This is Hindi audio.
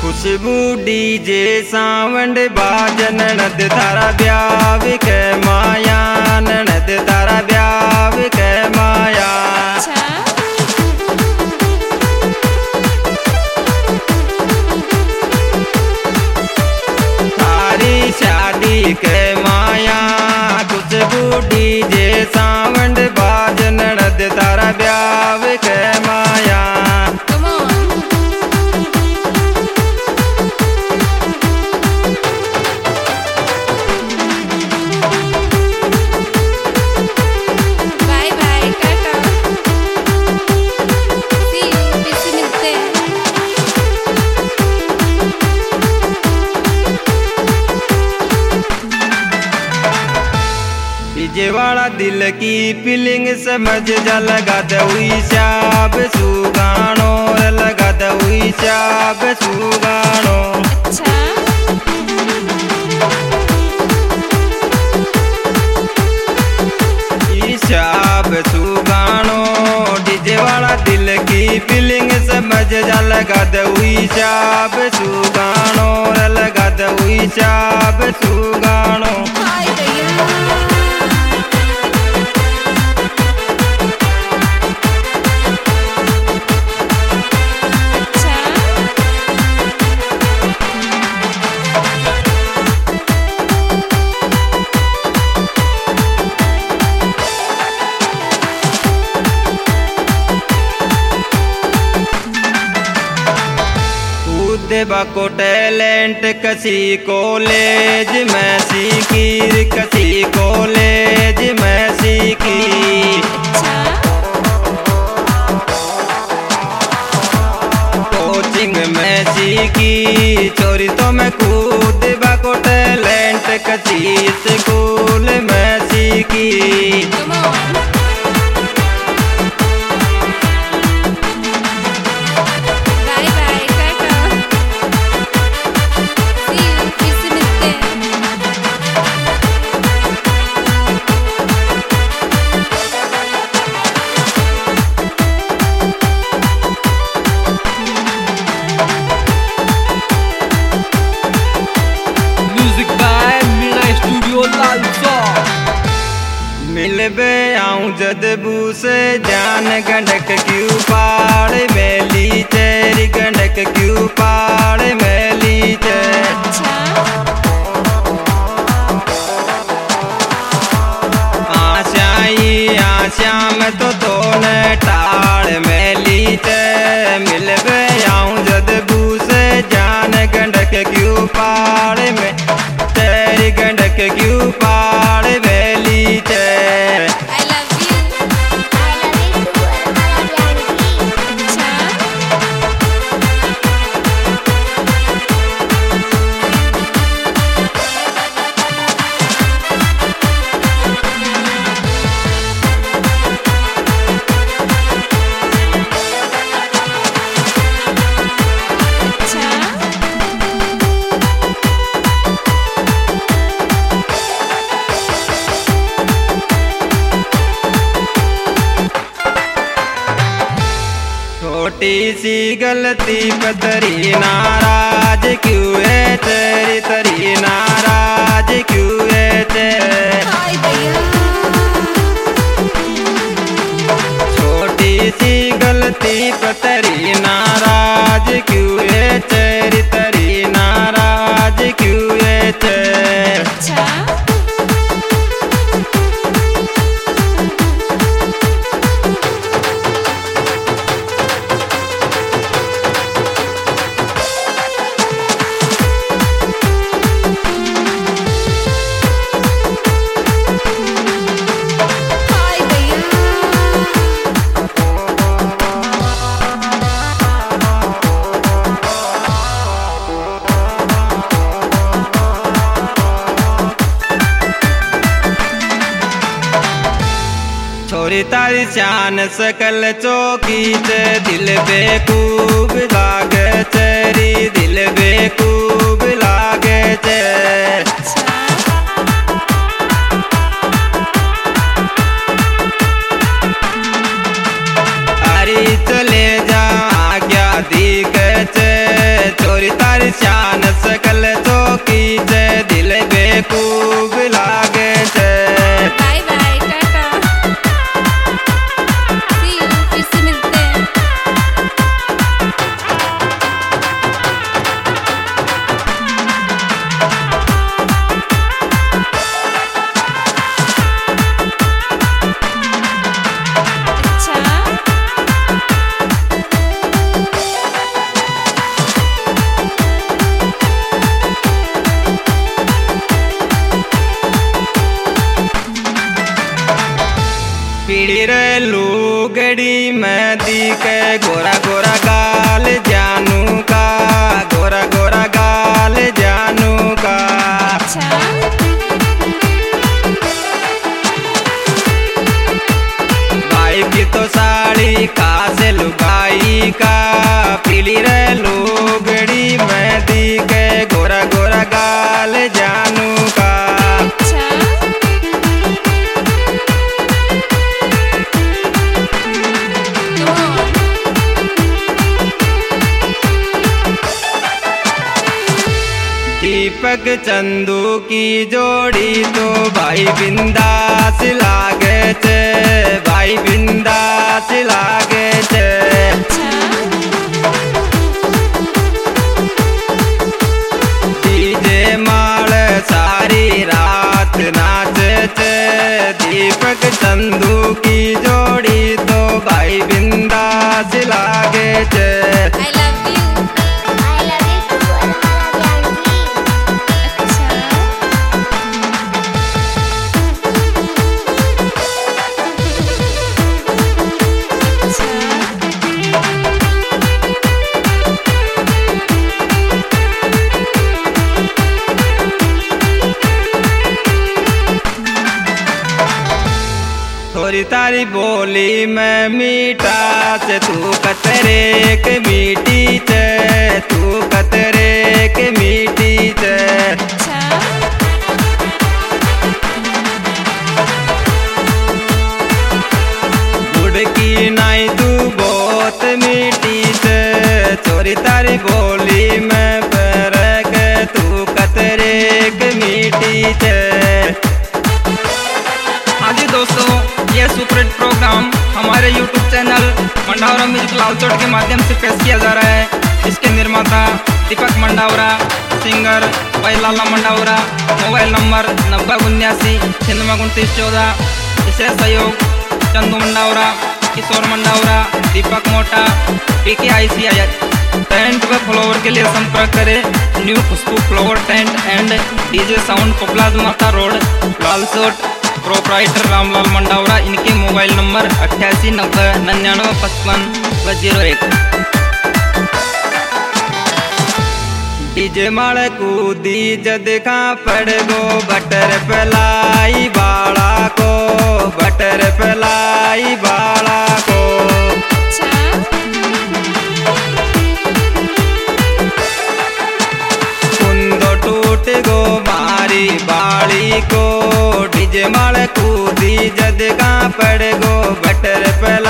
खुशबू डीजे सावंड बाजन नद तारा ब्याव के माया ननद तारा ब्याव के माया। डीजे वाला दिल की फीलिंग समझ जा लगा दई शाब सुगानो लगा दई शाब सुगानो। अच्छा। शाब सुगानो डीजे वाला दिल की फीलिंग समझ जा लगा दई शाब सुगानो लगा दई शाब सुगानो। देवा को टैलेंट, कसी कॉलेज में सीखी कसी कॉलेज में सीखी कोचिंग में सीखी चोरी तो मैं कूद को टैलेंट, कसी स्कूल में सीखी मिलबे आऊँ जदबू से जान गंडक क्यों पाड़ मेली तेरी गंडक क्यों पाड़ मेली ते। अच्छा। आशाई तो, तो सी गलती पतरी नाराज़ क्यों है तेरी, तरी नाराज़ क्यों है तेरे छोटी सी गलती पे छोरी तारी शान सकल चौकी चे दिल बेकूब लागे चेरी, दिल बेकूब लागे चे। अरे चले जा, आज्ञा दीक चे छोरी तारी शान लुगड़ी में दी के गोरा गोरा दीपक चंदू की जोड़ी तो भाई बिंदास लागे छे, भाई बिंदास लागे छे। डीजे माल सारी रात नाचे छे, दीपक चंदू की जोड़ी तो भाई बिंदास लागे छे। तारी बोली में मीठा से तू कतरे के मीठी चे तू कतरे के मीठी चे अच्छा। की नाई तू बहुत मीठी चे छोरी तारी बोली में पैर के तू कतरे के मीठी चे हाँ दोस्तों ये सुपरहिट प्रोग्राम हमारे YouTube channel Mandawara music Lalsot के माध्यम से पेश किया जा रहा है। इसके निर्माता दीपक मंडावरा सिंगर बैलाला मंडावरा, मोबाइल नंबर नब्बे उन्यासी छियानवे उनतीस चौदह, विशेष सहयोग, चंदू मंडावरा, किशोर मंडावरा, दीपक मोटा P K I C I tend व फ्लोवर के लिए संपर्क करें। New Khushboo flower tent and DJ sound Poplaj Mata road Lalsot proprietor Ramlal Mandawara, इनके मोबाइल नंबर अट्ठासी, नब्बे, निन्यानवे, पचपन ज़ीरो एक। डीजे माल कूदी जद का पड़ गो, बटर पलाई बाड़ा को, बटर पलाई बाड़ा को। दगा पड़ गो बटर पल